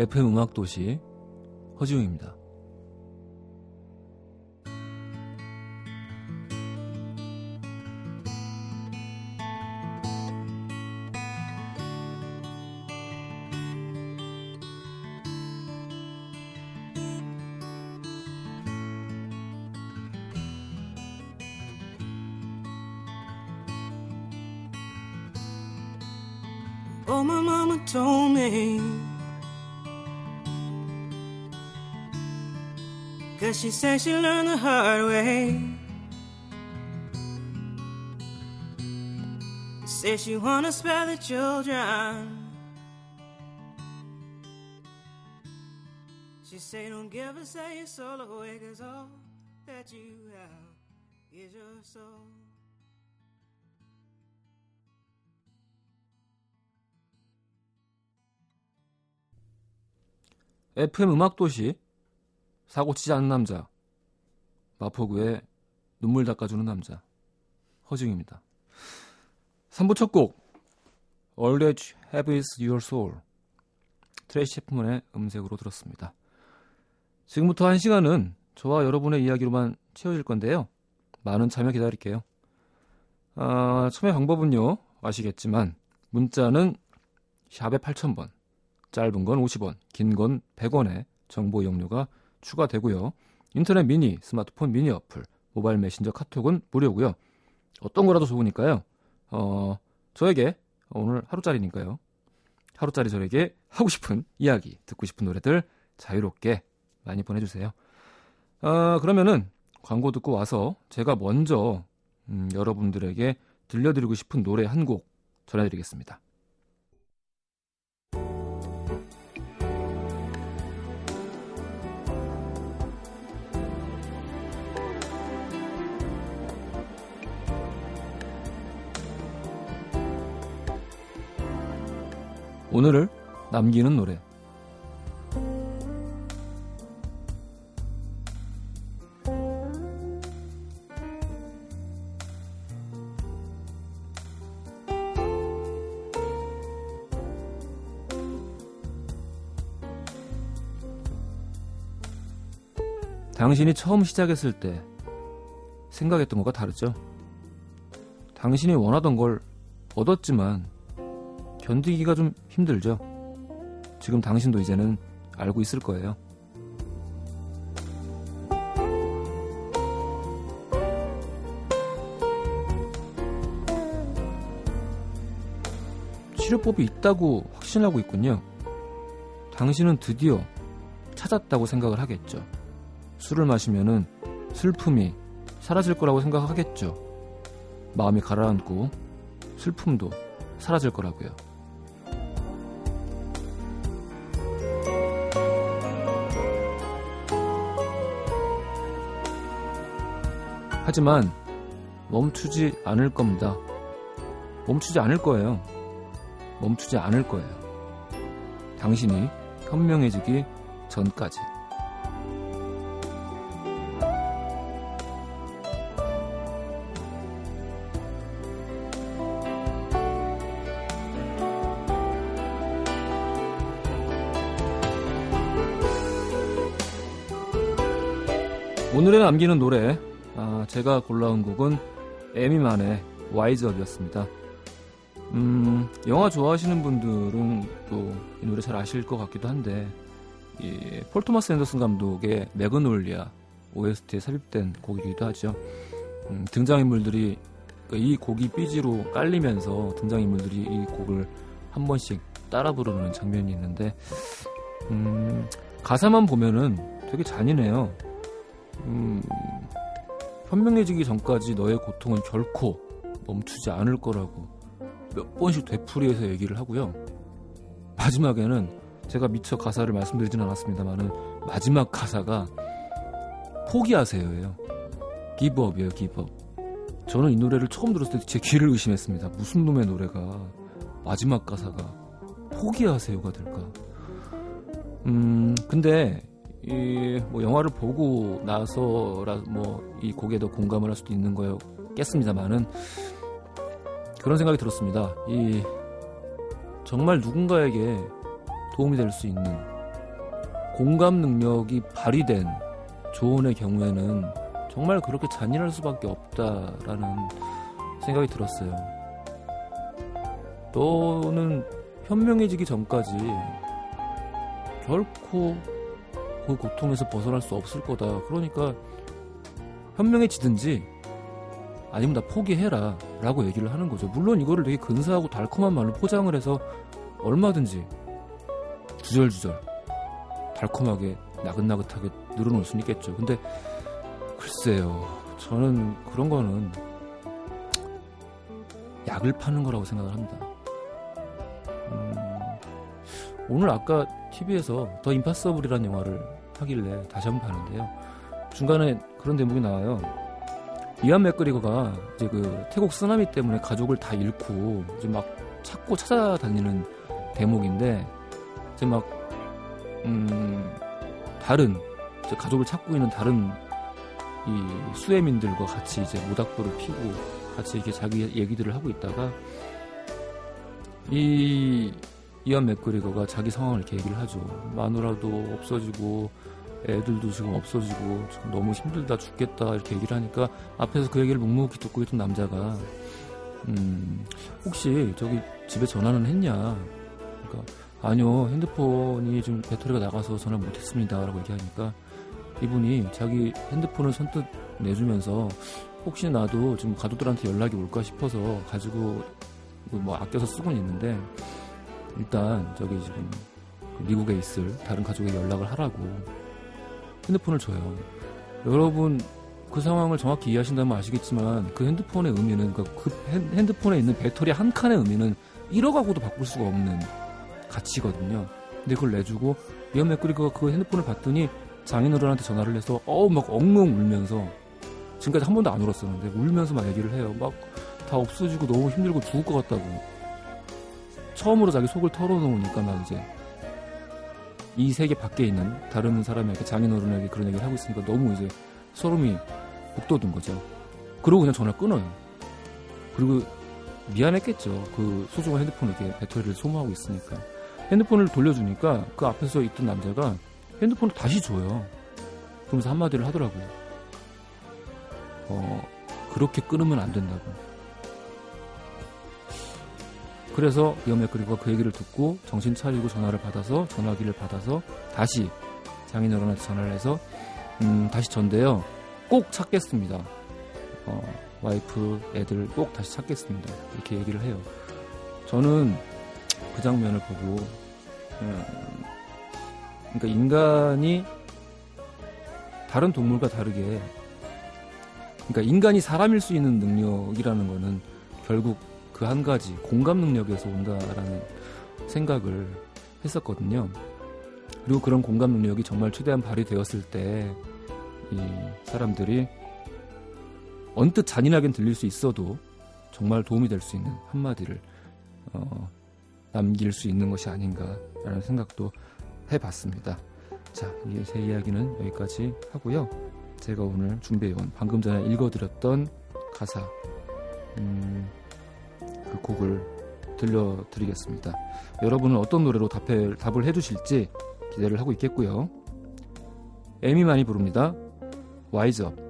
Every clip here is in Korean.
FM 음악 도시 허지웅입니다. Oh, my mama told me. Cause she said she learned the hard way. Said she wanna spare the children. She said, don't give a say your soul away, cause all that you have is your soul. FM 음악도시 사고 치지 않는 남자 마포구에 눈물 닦아주는 남자 허증입니다. 3부 첫곡 You Have Is Your Soul 트레이시 제품문의 음색으로 들었습니다. 지금부터 한 시간은 저와 여러분의 이야기로만 채워질 건데요. 많은 참여 기다릴게요. 아, 참여 방법은요 아시겠지만 문자는 샵의 8000번 짧은 건 50원, 긴 건 100원의 정보 이용료가 추가되고요. 인터넷 미니, 스마트폰 미니 어플, 모바일 메신저 카톡은 무료고요. 어떤 거라도 좋으니까요. 어, 저에게 오늘 하루짜리니까요. 하루짜리 저에게 하고 싶은 이야기, 듣고 싶은 노래들 자유롭게 많이 보내주세요. 어, 그러면은 광고 듣고 와서 제가 먼저 음, 여러분들에게 들려드리고 싶은 노래 한 곡 전해드리겠습니다. 오늘을 남기는 노래. 당신이 처음 시작했을 때 생각했던 것과 다르죠? 당신이 원하던 걸 얻었지만 견디기가 좀 힘들죠. 지금 당신도 이제는 알고 있을 거예요. 치료법이 있다고 확신하고 있군요. 당신은 드디어 찾았다고 생각을 하겠죠. 술을 마시면은 슬픔이 사라질 거라고 생각하겠죠. 마음이 가라앉고 슬픔도 사라질 거라고요. 하지만 멈추지 않을 겁니다. 멈추지 않을 거예요. 멈추지 않을 거예요. 당신이 현명해지기 전까지. 오늘의 남기는 노래 아, 제가 골라온 곡은 에이미 만의 Wise Up이었습니다. 음, 영화 좋아하시는 분들은 또 이 노래 잘 아실 것 같기도 한데 이, 폴 토마스 앤더슨 감독의 Magnolia OST에 삽입된 곡이기도 하죠. 음, 등장인물들이 이 곡이 BG로 깔리면서 등장인물들이 이 곡을 한 번씩 따라 부르는 장면이 있는데 음, 가사만 보면은 되게 잔인해요. 음, 현명해지기 전까지 너의 고통은 결코 멈추지 않을 거라고 몇 번씩 되풀이해서 얘기를 하고요. 마지막에는 제가 미처 가사를 말씀드리진 않았습니다만은 마지막 가사가 포기하세요예요. 기브업이에요, 기브업. 저는 이 노래를 처음 들었을 때 제 귀를 의심했습니다. 무슨 놈의 노래가 마지막 가사가 포기하세요가 될까? 음, 근데 이 뭐 영화를 보고 나서라 뭐 이 곡에 더 공감을 할 수도 있는 거였겠습니다만은 그런 생각이 들었습니다. 이 정말 누군가에게 도움이 될 수 있는 공감 능력이 발휘된 조언의 경우에는 정말 그렇게 잔인할 수밖에 없다라는 생각이 들었어요. 너는 현명해지기 전까지 결코 그 고통에서 벗어날 수 없을 거다. 그러니까 현명해지든지 아니면 다 포기해라 라고 얘기를 하는 거죠. 물론 이거를 되게 근사하고 달콤한 말로 포장을 해서 얼마든지 주절주절 달콤하게 나긋나긋하게 늘어놓을 수는 있겠죠. 근데 글쎄요. 저는 그런 거는 약을 파는 거라고 생각을 합니다. 음, 오늘 아까 TV에서 더 임파서블이라는 영화를 하길래 다시 한번 봤는데요. 중간에 그런 대목이 나와요. 이안 맥그리거가 이제 그 태국 쓰나미 때문에 가족을 다 잃고 이제 막 찾고 찾아다니는 대목인데 이제 막 음, 다른 가족을 찾고 있는 다른 이 수혜민들과 같이 이제 모닥불을 피고 같이 이렇게 자기 얘기들을 하고 있다가 이 이안 맥그리거가 자기 상황을 이렇게 얘기를 하죠. 마누라도 없어지고 애들도 지금 없어지고 지금 너무 힘들다 죽겠다 이렇게 얘기를 하니까 앞에서 그 얘기를 묵묵히 듣고 있던 남자가 음 혹시 저기 집에 전화는 했냐 그러니까 아니요 핸드폰이 좀 배터리가 나가서 전화 못했습니다라고 얘기하니까 이분이 자기 핸드폰을 선뜻 내주면서 혹시 나도 지금 가족들한테 연락이 올까 싶어서 가지고 뭐 아껴서 쓰고는 있는데 일단 저기 지금 미국에 있을 다른 가족에 연락을 하라고 핸드폰을 줘요. 여러분 그 상황을 정확히 이해하신다면 아시겠지만 그 핸드폰의 의미는 그, 그 핸드폰에 있는 배터리 한 칸의 의미는 1억하고도 바꿀 수가 없는 가치거든요. 근데 그걸 내주고 이언 맥그리거가 그 핸드폰을 봤더니 장인어른한테 전화를 해서 어우 막 엉엉 울면서 지금까지 한 번도 안 울었었는데 울면서 막 얘기를 해요. 막 다 없어지고 너무 힘들고 죽을 것 같다고. 처음으로 자기 속을 털어놓으니까 막 이제 이 세계 밖에 있는 다른 사람에게 장인어른에게 그런 얘기를 하고 있으니까 너무 이제 소름이 북돋은 거죠. 그러고 그냥 전화 끊어요. 그리고 미안했겠죠. 그 소중한 핸드폰을 이렇게 배터리를 소모하고 있으니까. 핸드폰을 돌려주니까 그 앞에서 있던 남자가 핸드폰을 다시 줘요. 그러면서 한마디를 하더라고요. 어, 그렇게 끊으면 안 된다고. 그래서 이어맥그리가 그 얘기를 듣고 정신 차리고 전화를 받아서 전화기를 받아서 다시 장인어른한테 전화를 해서 음, 다시 전데요. 꼭 찾겠습니다. 어, 와이프, 애들 꼭 다시 찾겠습니다. 이렇게 얘기를 해요. 저는 그 장면을 보고 음, 그러니까 인간이 다른 동물과 다르게 그러니까 인간이 사람일 수 있는 능력이라는 거는 결국 그 한 가지 공감 능력에서 온다라는 생각을 했었거든요. 그리고 그런 공감 능력이 정말 최대한 발휘되었을 때 이 사람들이 언뜻 잔인하게 들릴 수 있어도 정말 도움이 될 수 있는 한마디를 어, 남길 수 있는 것이 아닌가라는 생각도 해봤습니다. 자, 제 이야기는 여기까지 하고요. 제가 오늘 준비해온 방금 전에 읽어드렸던 가사, 음, 그 곡을 들려드리겠습니다. 여러분은 어떤 노래로 답을, 답을 해주실지 기대를 하고 있겠고요. 에이미 만이 부릅니다. Wise Up.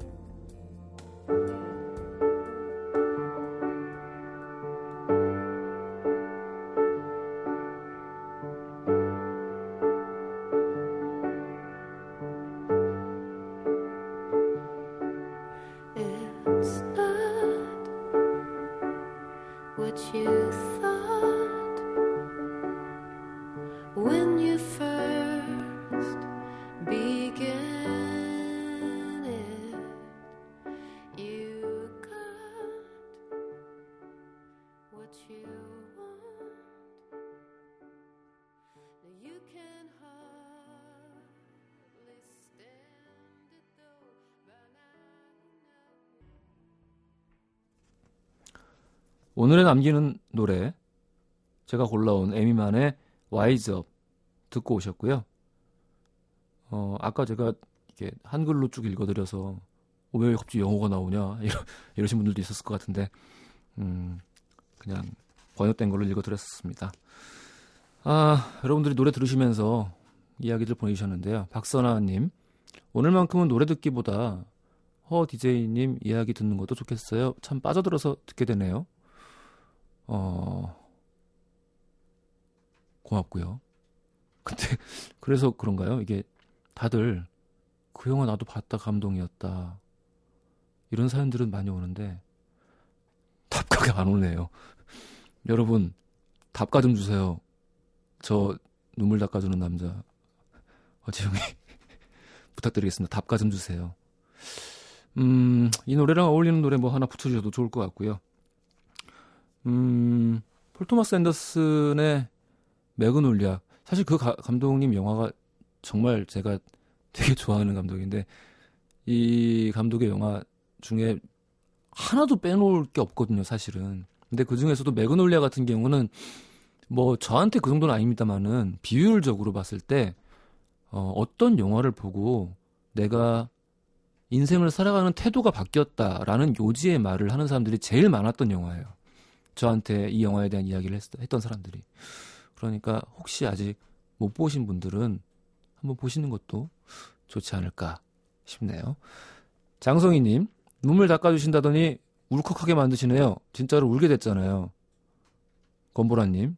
오늘의 남기는 노래 제가 골라온 에이미 만의 Wise Up 듣고 오셨고요. 어, 아까 제가 이게 한글로 쭉 읽어드려서 어, 왜 갑자기 영어가 나오냐 이러, 이러신 분들도 있었을 것 같은데 음, 그냥 번역된 걸로 읽어드렸습니다. 아, 여러분들이 노래 들으시면서 이야기들 보내주셨는데요. 박선아님, 오늘만큼은 노래 듣기보다 허 DJ님 이야기 듣는 것도 좋겠어요. 참 빠져들어서 듣게 되네요. 어, 고맙고요. 근데 그래서 그런가요? 이게 다들 그 영화 나도 봤다 감동이었다. 이런 사연들은 많이 오는데 답가가 안 오네요. 여러분 답가 좀 주세요. 저 눈물 닦아주는 남자 어지영이 부탁드리겠습니다. 답가 좀 주세요. 음, 이 노래랑 어울리는 노래 뭐 하나 붙여주셔도 좋을 것 같고요. 음, 폴 토마스 앤더슨의 매그놀리아. 사실 그 가, 감독님 영화가 정말 제가 되게 좋아하는 감독인데 이 감독의 영화 중에 하나도 빼놓을 게 없거든요, 사실은. 근데 그 중에서도 매그놀리아 같은 경우는 뭐 저한테 그 정도는 아닙니다만은 비율적으로 봤을 때 어, 어떤 영화를 보고 내가 인생을 살아가는 태도가 바뀌었다라는 요지의 말을 하는 사람들이 제일 많았던 영화예요. 저한테 이 영화에 대한 이야기를 했, 했던 사람들이. 그러니까 혹시 아직 못 보신 분들은 한번 보시는 것도 좋지 않을까 싶네요. 장성희님, 눈물 닦아주신다더니 울컥하게 만드시네요. 진짜로 울게 됐잖아요. 건보라님,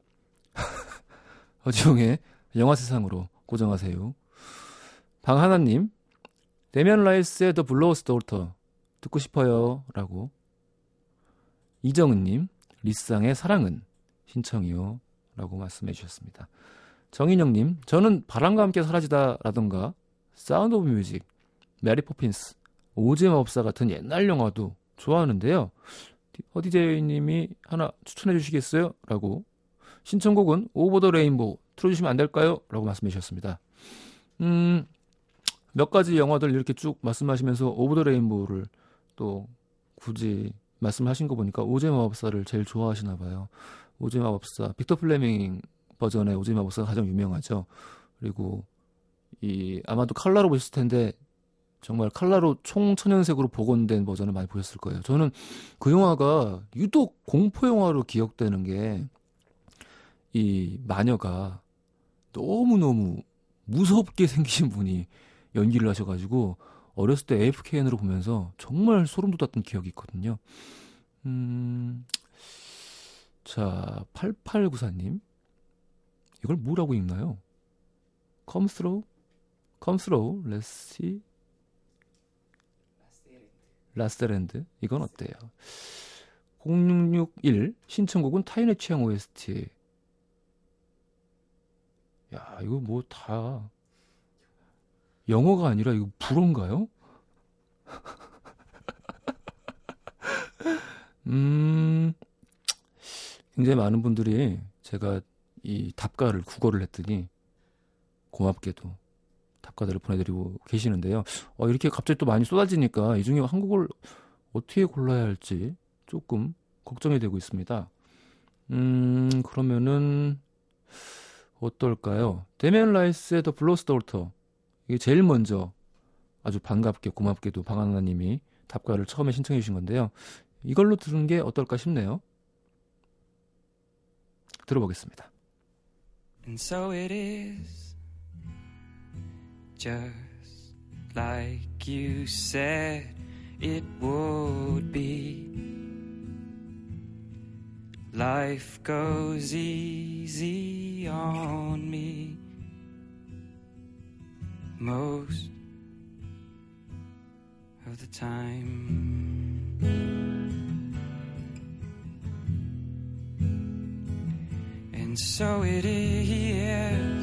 허지웅의 영화 세상으로 고정하세요. 방하나님, 데미안 라이스의 The Blower's Daughter 듣고 싶어요. 라고. 이정은님, 리쌍의 사랑은 신청이요. 라고 말씀해 주셨습니다. 정인영님, 저는 바람과 함께 사라지다 라던가 Sound of Music, 메리 포핀스, 오즈의 마법사 같은 옛날 영화도 좋아하는데요. 허디제이님이 하나 추천해 주시겠어요? 라고 신청곡은 Over the Rainbow 틀어주시면 안 될까요? 라고 말씀해 주셨습니다. 음, 몇 가지 영화들 이렇게 쭉 말씀하시면서 Over the Rainbow를 또 굳이 말씀하신 거 보니까 오즈의 마법사를 제일 좋아하시나 봐요. 오즈의 마법사, 빅터 플레밍 버전의 오즈의 마법사가 가장 유명하죠. 그리고 이 아마도 칼라로 보셨을 텐데 정말 칼라로 총천연색으로 복원된 버전을 많이 보셨을 거예요. 저는 그 영화가 유독 공포 영화로 기억되는 게 이 마녀가 너무너무 무섭게 생기신 분이 연기를 하셔가지고 어렸을 때 AFKN으로 보면서 정말 소름 돋았던 기억이 있거든요. 음, 자, 8894님. 이걸 뭐라고 읽나요? Come through? Come through? Let's see. 라스트랜드. 이건 어때요? 0661 신청곡은 타인의 취향 OST. 야, 이거 뭐 다 영어가 아니라 이거 불어인가요? 음, 굉장히 많은 분들이 제가 이 답가를 국어를 했더니 고맙게도 답가들을 보내드리고 계시는데요. 어, 이렇게 갑자기 또 많이 쏟아지니까 이 중에 한국을 어떻게 골라야 할지 조금 걱정이 되고 있습니다. 음, 그러면은 어떨까요? 데미안 라이스의 더 블로스 더울터 이게 제일 먼저 아주 반갑게 고맙게도 방하나님이 답가를 처음에 신청해 주신 건데요. 이걸로 들은 게 어떨까 싶네요. 들어보겠습니다. And so it is, just like you said it would be. Life goes easy on me most of the time. And so it is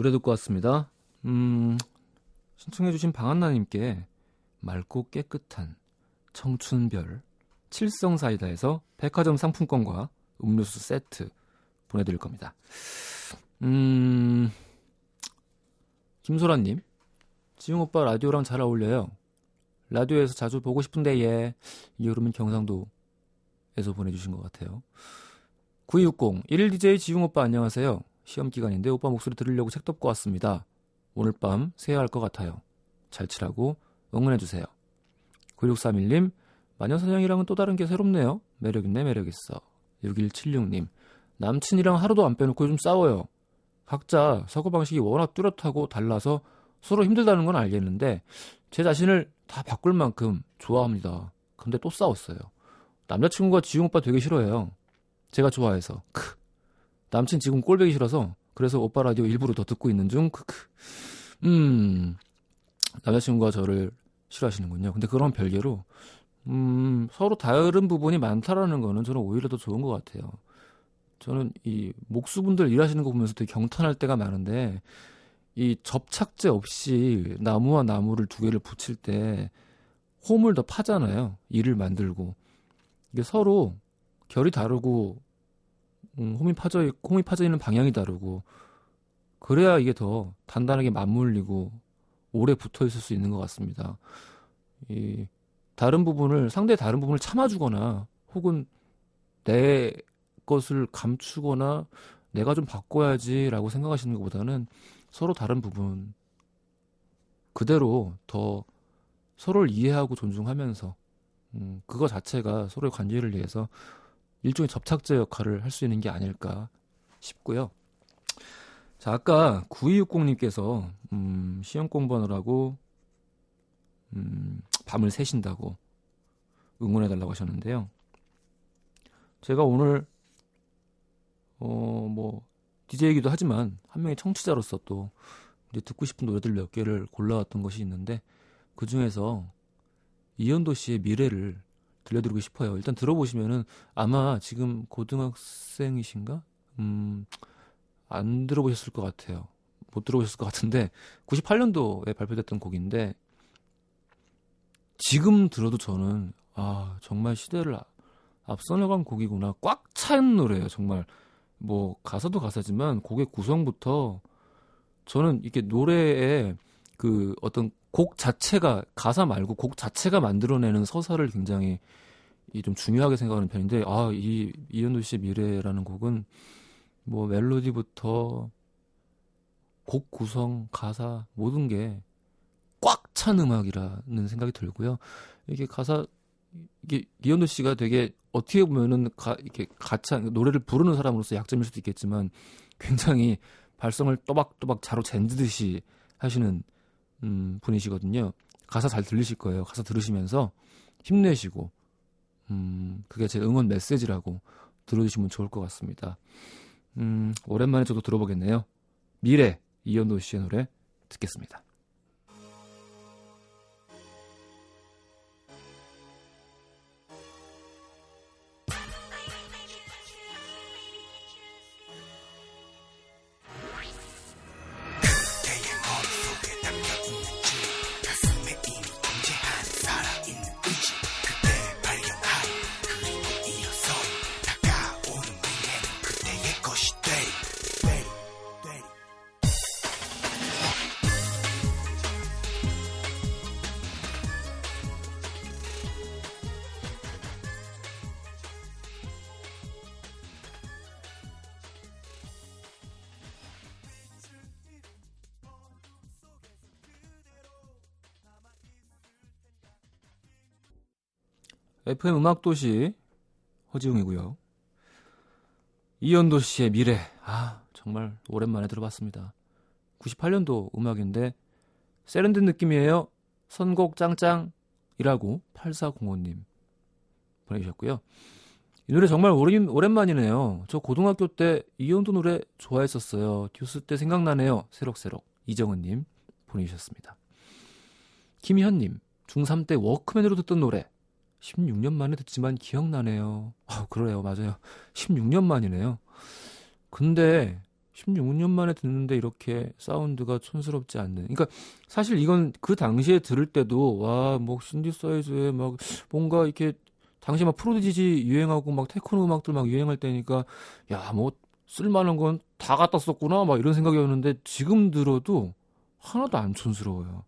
노래 듣고 왔습니다. 음, 신청해주신 방한나님께 맑고 깨끗한 청춘별 칠성사이다에서 백화점 상품권과 음료수 세트 보내드릴 겁니다. 음, 김소라님, 지웅 오빠 라디오랑 잘 어울려요. 라디오에서 자주 보고 싶은데 예. 이 여름은 경상도에서 에서 보내주신 것 같아요. 9260 1일 DJ 지웅 오빠 안녕하세요. 시험 기간인데 오빠 목소리 들으려고 책 덮고 왔습니다. 오늘 밤 새야 할 것 같아요. 잘 치라고 응원해주세요. 9631님 마녀사냥이랑은 또 다른 게 새롭네요. 매력있네 매력있어. 6176님 남친이랑 하루도 안 빼놓고 좀 싸워요. 각자 사고방식이 워낙 뚜렷하고 달라서 서로 힘들다는 건 알겠는데 제 자신을 다 바꿀 만큼 좋아합니다. 근데 또 싸웠어요. 남자친구가 지웅 오빠 되게 싫어해요. 제가 좋아해서. 크. 남친 지금 꼴보기 싫어서 그래서 오빠 라디오 일부러 더 듣고 있는 중. 크크. 음. 남자친구가 저를 싫어하시는군요. 근데 그런 별개로 음, 서로 다른 부분이 많다라는 거는 저는 오히려 더 좋은 것 같아요. 저는 이 목수분들 일하시는 거 보면서 되게 경탄할 때가 많은데 이 접착제 없이 나무와 나무를 두 개를 붙일 때 홈을 더 파잖아요. 이를 만들고 이게 서로 결이 다르고 음, 홈이 파져 있, 홈이 파져 있는 방향이 다르고 그래야 이게 더 단단하게 맞물리고 오래 붙어 있을 수 있는 것 같습니다. 이 다른 부분을 상대의 다른 부분을 참아주거나 혹은 내 것을 감추거나 내가 좀 바꿔야지라고 생각하시는 것보다는 서로 다른 부분 그대로 더 서로를 이해하고 존중하면서 음, 그거 자체가 서로의 관계를 위해서 일종의 접착제 역할을 할 수 있는 게 아닐까 싶고요. 자, 아까 9260님께서 음, 시험 공부하느라고 음, 밤을 새신다고 응원해달라고 하셨는데요. 제가 오늘 어, 뭐 DJ이기도 하지만 한 명의 청취자로서 또 이제 듣고 싶은 노래들 몇 개를 골라왔던 것이 있는데 그 중에서 이현도 씨의 미래를 들려드리고 싶어요. 일단 들어보시면은 아마 지금 고등학생이신가? 음, 안 들어보셨을 것 같아요. 못 들어보셨을 것 같은데 98년도에 발표됐던 곡인데 지금 들어도 저는 아 정말 시대를 앞서 나간 곡이구나 꽉 찬 노래예요 정말 뭐 가사도 가사지만 곡의 구성부터 저는 이렇게 노래에 그 어떤 곡 자체가 가사 말고 곡 자체가 만들어내는 서사를 굉장히 이좀 중요하게 생각하는 편인데 아이 이현도 씨의 미래라는 곡은 뭐 멜로디부터 곡 구성 가사 모든 게 꽉 찬 음악이라는 생각이 들고요. 이게 가사 이게 이현도 씨가 되게 어떻게 보면은 가, 이렇게 가찬 노래를 부르는 사람으로서 약점일 수도 있겠지만 굉장히 발성을 또박또박 자로 잰 듯이 하시는 음, 분이시거든요. 가사 잘 들리실 거예요. 가사 들으시면서 힘내시고 음, 그게 제 응원 메시지라고 들어주시면 좋을 것 같습니다. 음, 오랜만에 저도 들어보겠네요. 미래 이현도 씨의 노래 듣겠습니다. FM 음악도시 허지웅이고요. 이현도 씨의 미래. 아, 정말 오랜만에 들어봤습니다. 98년도 음악인데 세련된 느낌이에요. 선곡 짱짱이라고 8405님 보내주셨고요. 이 노래 정말 오랜, 오랜만이네요. 저 고등학교 때 이현도 노래 좋아했었어요. 듀스 때 생각나네요. 새록새록 이정은님 보내주셨습니다. 김현님 중3 때 워크맨으로 듣던 노래 16년 만에 듣지만 기억나네요. 아, 그래요. 맞아요. 16년 만이네요. 근데 16년 만에 듣는데 이렇게 사운드가 촌스럽지 않는. 그러니까 사실 이건 그 당시에 들을 때도 와, 뭐 신디사이즈에 막 뭔가 이렇게 당시에 막 프로디지 유행하고 막 테크노 음악들 막 유행할 때니까 야, 뭐 쓸만한 건 다 갖다 썼구나 막 이런 생각이었는데 지금 들어도 하나도 안 촌스러워요.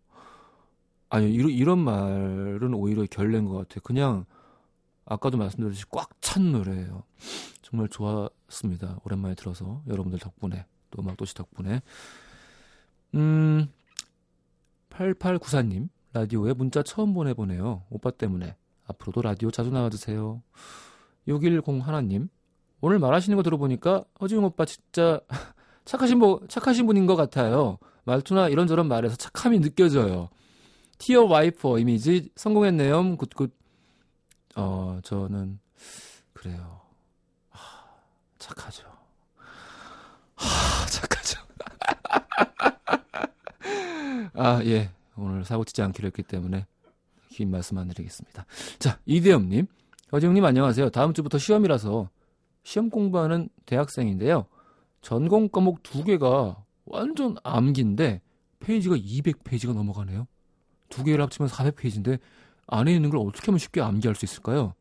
아니 이런 이런 말은 오히려 결례인 것 같아. 그냥 아까도 말씀드렸듯이 꽉 찬 노래예요. 정말 좋았습니다. 오랜만에 들어서 여러분들 덕분에 또 음악도시 덕분에 음 8894님 라디오에 문자 처음 보내보네요. 오빠 때문에 앞으로도 라디오 자주 나와주세요. 610 하나님 오늘 말하시는 거 들어보니까 허지웅 오빠 진짜 착하신 분 착하신 분인 것 같아요. 말투나 이런저런 말에서 착함이 느껴져요. tear wiper 이미지 성공했네요. good good. 어 저는 그래요. 하, 착하죠. 하, 착하죠. 아 예. 오늘 사고 치지 않기로 했기 때문에 긴 말씀 안 드리겠습니다. 자 이대엽님, 허지웅님 안녕하세요. 다음 주부터 시험이라서 시험 공부하는 대학생인데요. 전공 과목 두 개가 완전 암기인데 페이지가 200페이지가 넘어가네요. 두 개를 합치면 400페이지인데 안에 있는 걸 어떻게 하면 쉽게 암기할 수 있을까요?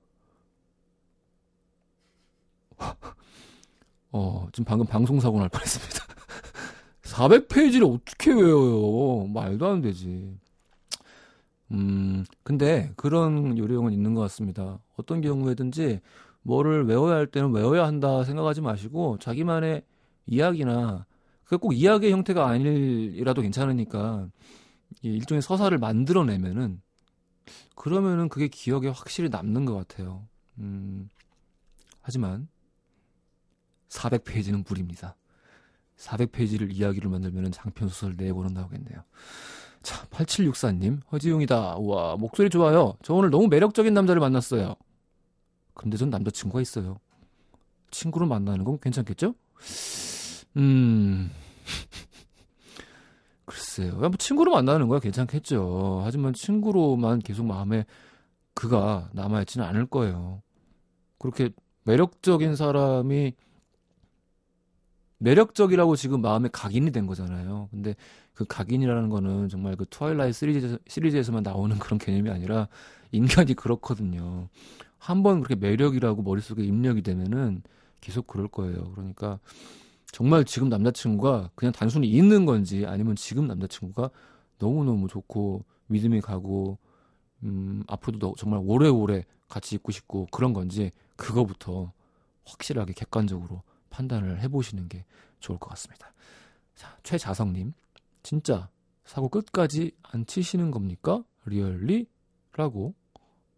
어, 지금 방금 방송사고 날 뻔했습니다. 400페이지를 어떻게 외워요? 말도 안 되지. 음, 근데 그런 요령은 있는 것 같습니다. 어떤 경우에든지 뭐를 외워야 할 때는 외워야 한다 생각하지 마시고 자기만의 이야기나 그게 꼭 이야기의 형태가 아니라도 괜찮으니까 일종의 서사를 만들어내면은 그러면은 그게 기억에 확실히 남는 것 같아요. 음, 하지만 400페이지는 무리입니다. 400페이지를 이야기를 만들면 장편 소설 4권은 나오겠네요. 자, 8764님, 허지웅이다. 우와, 목소리 좋아요. 저 오늘 너무 매력적인 남자를 만났어요. 근데 전 남자친구가 있어요. 친구를 만나는 건 괜찮겠죠? 음, 글쎄요. 뭐 친구로 만나는 거야 괜찮겠죠. 하지만 친구로만 계속 마음에 그가 남아있지는 않을 거예요. 그렇게 매력적인 사람이 매력적이라고 지금 마음에 각인이 된 거잖아요. 근데 그 각인이라는 거는 정말 그 트와일라이트 시리즈, 시리즈에서만 나오는 그런 개념이 아니라 인간이 그렇거든요. 한번 그렇게 매력이라고 머릿속에 입력이 되면은 계속 그럴 거예요. 그러니까 정말 지금 남자친구가 그냥 단순히 있는 건지 아니면 지금 남자친구가 너무너무 좋고 믿음이 가고 음, 앞으로도 정말 오래오래 같이 있고 싶고 그런 건지 그거부터 확실하게 객관적으로 판단을 해보시는 게 좋을 것 같습니다. 자, 최자성님, 진짜 사고 끝까지 안 치시는 겁니까? Really? 라고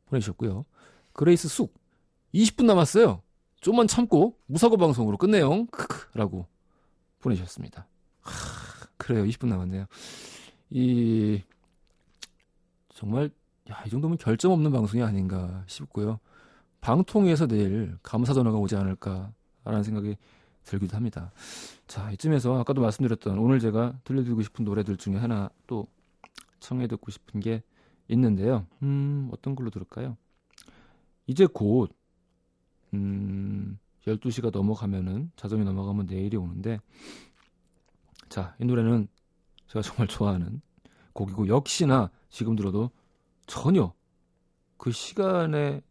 보내주셨고요. 그레이스 쑥, 20분 남았어요. 좀만 참고 무사고 방송으로 끝내요. 크크 라고 보내주셨습니다. 하, 그래요. 20분 남았네요. 이 정말 야, 이 정도면 결점 없는 방송이 아닌가 싶고요. 방통위에서 내일 감사 전화가 오지 않을까라는 생각이 들기도 합니다. 자, 이쯤에서 아까도 말씀드렸던 오늘 제가 들려드리고 싶은 노래들 중에 하나 또 청해 듣고 싶은 게 있는데요. 음, 어떤 걸로 들을까요? 이제 곧 음, 12시가 넘어가면은 자정이 넘어가면 내일이 오는데 자, 이 노래는 제가 정말 좋아하는 곡이고 역시나 지금 들어도 전혀 그 시간의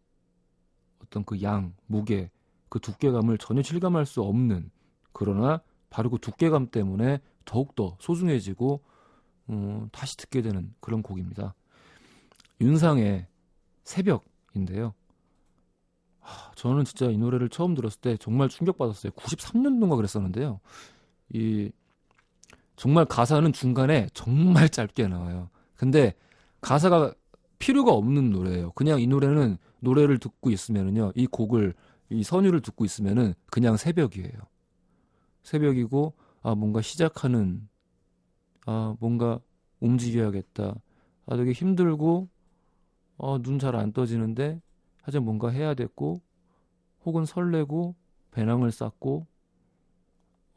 어떤 그 양, 무게, 그 두께감을 전혀 실감할 수 없는 그러나 바로 그 두께감 때문에 더욱더 소중해지고 음, 다시 듣게 되는 그런 곡입니다. 윤상의 새벽인데요. 저는 진짜 이 노래를 처음 들었을 때 정말 충격받았어요. 93년도인가 그랬었는데요. 이 정말 가사는 중간에 정말 짧게 나와요. 근데 가사가 필요가 없는 노래예요. 그냥 이 노래는 노래를 듣고 있으면은요. 이 곡을 이 선율을 듣고 있으면은 그냥 새벽이에요. 새벽이고 아 뭔가 시작하는 아 뭔가 움직여야겠다. 아 되게 힘들고 어눈 잘 안 떠지는데 하여튼 뭔가 해야 됐고 혹은 설레고 배낭을 쌓고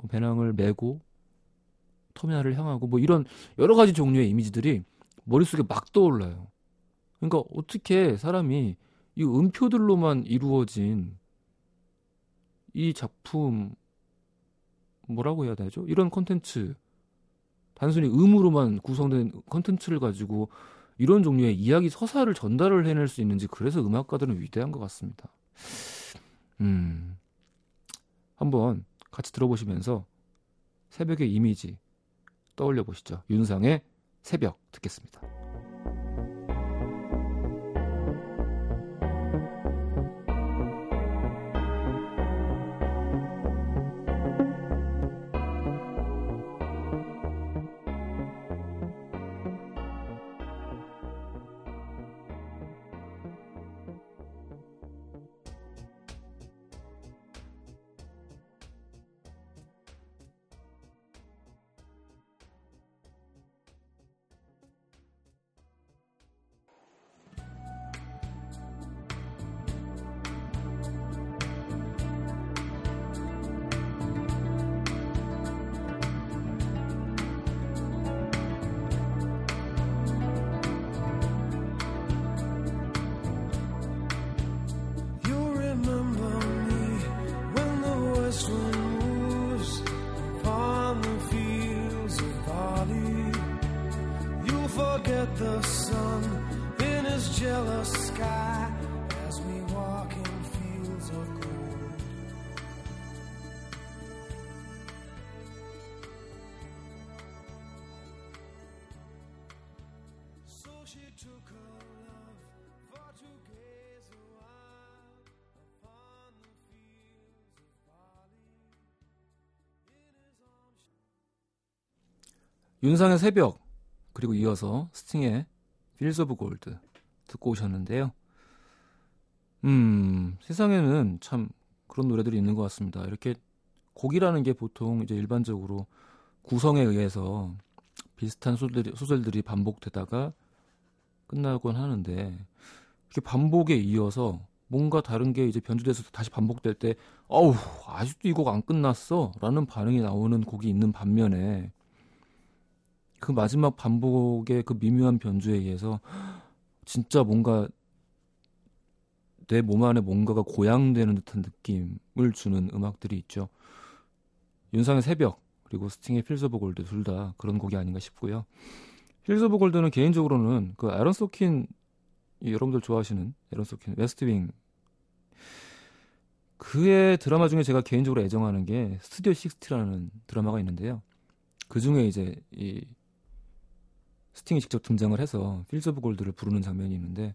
배낭을 메고 터미널을 향하고 뭐 이런 여러 가지 종류의 이미지들이 머릿속에 막 떠올라요. 그러니까 어떻게 사람이 이 음표들로만 이루어진 이 작품 뭐라고 해야 되죠? 이런 컨텐츠 단순히 음으로만 구성된 컨텐츠를 가지고 이런 종류의 이야기 서사를 전달을 해낼 수 있는지 그래서 음악가들은 위대한 것 같습니다. 음, 한번 같이 들어보시면서 새벽의 이미지 떠올려 보시죠. 윤상의 새벽 듣겠습니다. At the sun in his jealous sky as we walk in fields of gold. So she took her love for to gaze a while upon the fields of barley. In his arms. 윤상의 새벽 그리고 이어서 스팅의 Fields of Gold 듣고 오셨는데요. 음, 세상에는 참 그런 노래들이 있는 것 같습니다. 이렇게 곡이라는 게 보통 이제 일반적으로 구성에 의해서 비슷한 소절들이, 소절들이 반복되다가 끝나곤 하는데 이렇게 반복에 이어서 뭔가 다른 게 이제 변주돼서 다시 반복될 때 어우 아직도 이 곡 안 끝났어 라는 반응이 나오는 곡이 있는 반면에 그 마지막 반복의 그 미묘한 변주에 의해서 진짜 뭔가 내 몸 안에 뭔가가 고양되는 듯한 느낌을 주는 음악들이 있죠. 윤상의 새벽 그리고 스팅의 Fields of Gold 둘 다 그런 곡이 아닌가 싶고요. Fields of Gold는 개인적으로는 그 아론 소킨 이 여러분들 좋아하시는 아론 소킨 웨스트윙 그의 드라마 중에 제가 개인적으로 애정하는 게 스튜디오 60라는 드라마가 있는데요. 그 중에 이제 이 스팅이 직접 등장을 해서 Fields of Gold를 부르는 장면이 있는데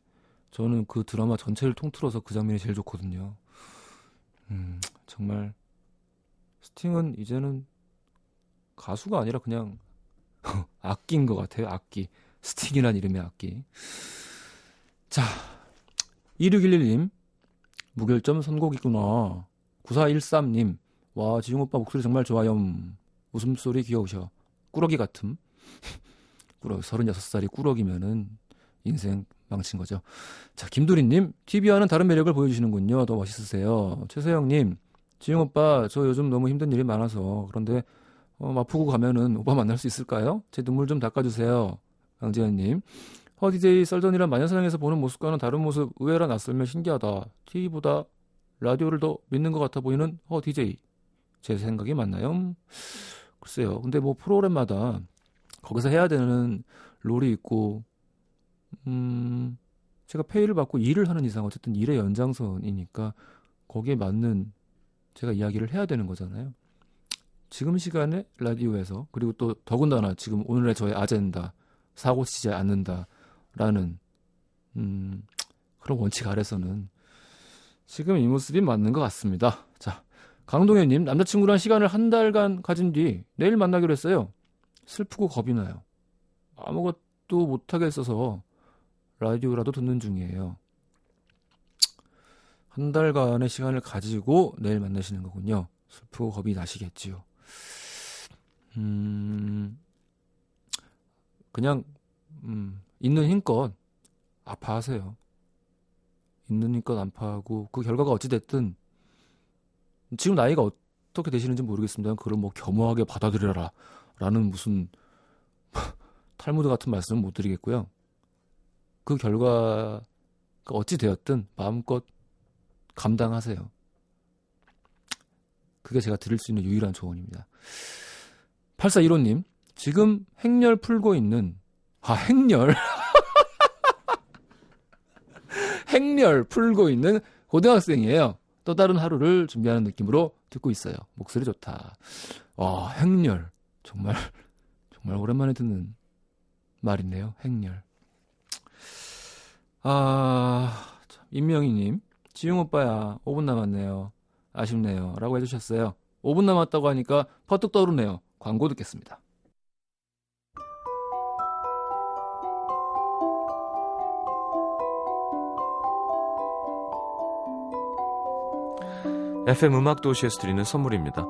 저는 그 드라마 전체를 통틀어서 그 장면이 제일 좋거든요. 음, 정말 스팅은 이제는 가수가 아니라 그냥 악기인 것 같아요. 악기. 스팅이란 이름의 악기. 자, 2611님. 무결점 선곡이구나. 9413님. 와, 지용 오빠 목소리 정말 좋아요. 웃음소리 귀여우셔. 꾸러기 같음. 꾸러기, 36살이 꾸러기면은 인생 망친 거죠. 자, 김도리님. TV와는 다른 매력을 보여주시는군요. 더 멋있으세요. 최서영님. 지용 오빠, 저 요즘 너무 힘든 일이 많아서. 그런데, 어, 마푸구 가면은 오빠 만날 수 있을까요? 제 눈물 좀 닦아주세요. 강재현님. 허디제이 썰전이란 마녀사냥에서 보는 모습과는 다른 모습 의외라 낯설며 신기하다. TV보다 라디오를 더 믿는 것 같아 보이는 허디제이. 제 생각이 맞나요? 글쎄요. 근데 뭐 프로그램마다 거기서 해야 되는 롤이 있고, 음, 제가 페이를 받고 일을 하는 이상 어쨌든 일의 연장선이니까 거기에 맞는 제가 이야기를 해야 되는 거잖아요. 지금 시간에 라디오에서 그리고 또 더군다나 지금 오늘의 저의 아젠다 사고 치지 않는다라는 음, 그런 원칙 아래서는 지금 이 모습이 맞는 것 같습니다. 자, 강동현님 남자친구랑 시간을 한 달간 가진 뒤 내일 만나기로 했어요. 슬프고 겁이 나요. 아무것도 못하겠어서 라디오라도 듣는 중이에요. 한 달간의 시간을 가지고 내일 만나시는 거군요. 슬프고 겁이 나시겠지요. 음, 그냥, 음, 있는 힘껏 아파하세요. 있는 힘껏 아파하고, 그 결과가 어찌됐든, 지금 나이가 어떻게 되시는지 모르겠습니다. 그걸 뭐 겸허하게 받아들여라. 라는 무슨, 탈무드 같은 말씀은 못 드리겠고요. 그 결과가 어찌 되었든 마음껏 감당하세요. 그게 제가 드릴 수 있는 유일한 조언입니다. 8415님, 지금 행렬 풀고 있는, 아, 행렬. 행렬 풀고 있는 고등학생이에요. 또 다른 하루를 준비하는 느낌으로 듣고 있어요. 목소리 좋다. 와, 행렬. 정말, 정말 오랜만에 듣는 말이네요. 행렬. 아, 참, 임명희님, 지용 오빠야, 5분 남았네요. 아쉽네요. 라고 해주셨어요. 5분 남았다고 하니까 퍼뜩 떠오르네요. 광고 듣겠습니다. FM 음악 도시에서 드리는 선물입니다.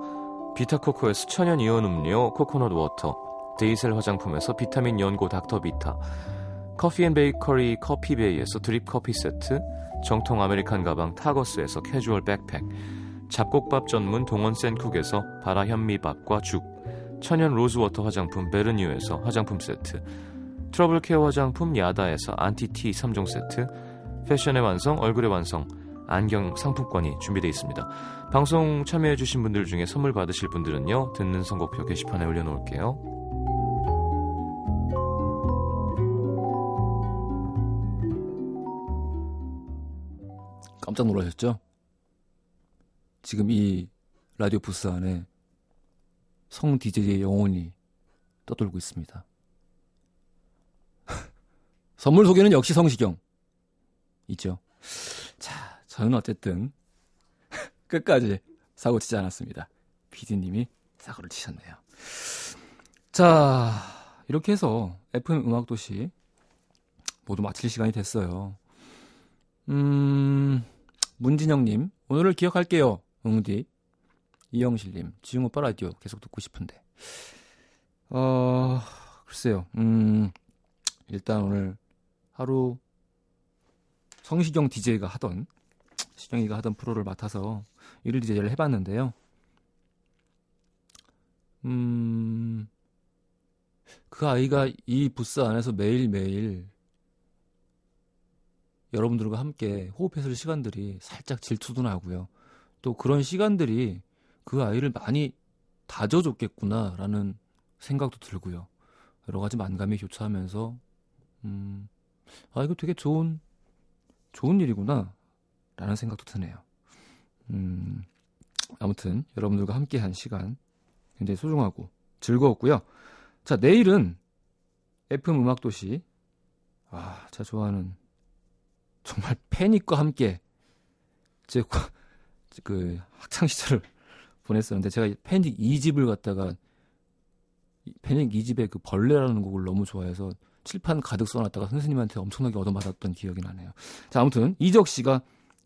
비타코코에서 천연 이온 음료 coconut water, 데이셀 화장품에서 비타민 연고 닥터비타, 커피앤베이커리 커피베이에서 드립 커피 세트, 정통 American 가방 타거스에서 캐주얼 백팩, 잡곡밥 전문 동원 센쿡에서 발아 현미밥과 죽, 천연 로즈워터 화장품 베르뉴에서 화장품 세트, 트러블 care 화장품 야다에서 안티티 3종 세트, 패션의 완성, 얼굴의 완성, 안경 상품권이 준비되어 있습니다. 방송 참여해주신 분들 중에 선물 받으실 분들은요, 듣는 선곡표 게시판에 올려놓을게요. 깜짝 놀라셨죠? 지금 이 라디오 부스 안에 성 DJ의 영혼이 떠돌고 있습니다. 선물 소개는 역시 성시경. 있죠. 자, 저는 어쨌든 끝까지 사고 치지 않았습니다. PD님이 사고를 치셨네요. 자, 이렇게 해서 FM 음악도시 모두 마칠 시간이 됐어요. 음, 문진영님, 오늘을 기억할게요. 응디. 이영실님, 지웅 오빠 라디오 계속 듣고 싶은데. 어, 글쎄요. 음, 일단 오늘 하루 성시경 DJ가 하던, 시경이가 하던 프로를 맡아서 일일 DJ를 해봤는데요. 음, 그 아이가 이 부스 안에서 매일매일 여러분들과 함께 호흡했을 시간들이 살짝 질투도 나고요. 또 그런 시간들이 그 아이를 많이 다져줬겠구나라는 생각도 들고요. 여러 가지 만감이 교차하면서 음, 아 이거 되게 좋은 좋은 일이구나 라는 생각도 드네요. 음, 아무튼 여러분들과 함께한 시간 굉장히 소중하고 즐거웠고요. 자 내일은 FM 음악 도시 아 제가 좋아하는 정말 패닉과 함께 제 그 학창 시절을 보냈었는데 제가 패닉 2집을 갖다가 이 패닉 2집의 그 벌레라는 곡을 너무 좋아해서 칠판 가득 써놨다가 선생님한테 엄청나게 얻어맞았던 기억이 나네요. 자 아무튼 이적 씨가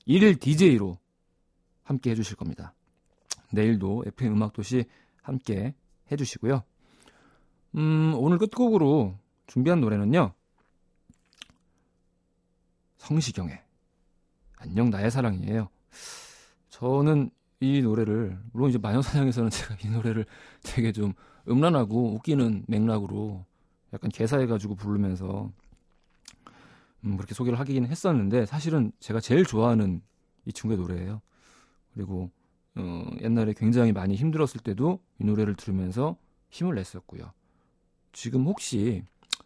일일 DJ로 함께 해주실 겁니다. 내일도 FM 음악도시 함께 해주시고요. 음 오늘 끝곡으로 준비한 노래는요. 성시경의 안녕 나의 사랑이에요. 저는 이 노래를 물론 이제 마녀사냥에서는 제가 이 노래를 되게 좀 음란하고 웃기는 맥락으로 약간 개사해가지고 부르면서 음, 그렇게 소개를 하긴 했었는데 사실은 제가 제일 좋아하는 이 친구의 노래예요. 그리고 어, 옛날에 굉장히 많이 힘들었을 때도 이 노래를 들으면서 힘을 냈었고요. 지금 혹시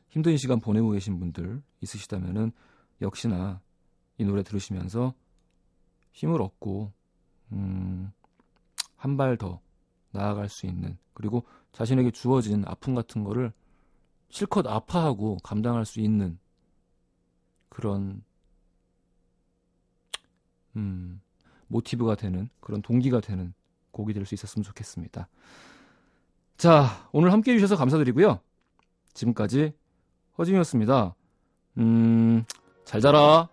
힘든 시간 보내고 계신 분들 있으시다면은 역시나 이 노래 들으시면서 힘을 얻고 음, 한 발 더 나아갈 수 있는 그리고 자신에게 주어진 아픔 같은 거를 실컷 아파하고 감당할 수 있는 그런 음, 모티브가 되는 그런 동기가 되는 곡이 될 수 있었으면 좋겠습니다. 자, 오늘 함께 해주셔서 감사드리고요. 지금까지 허진이었습니다. 음, 잘 자라.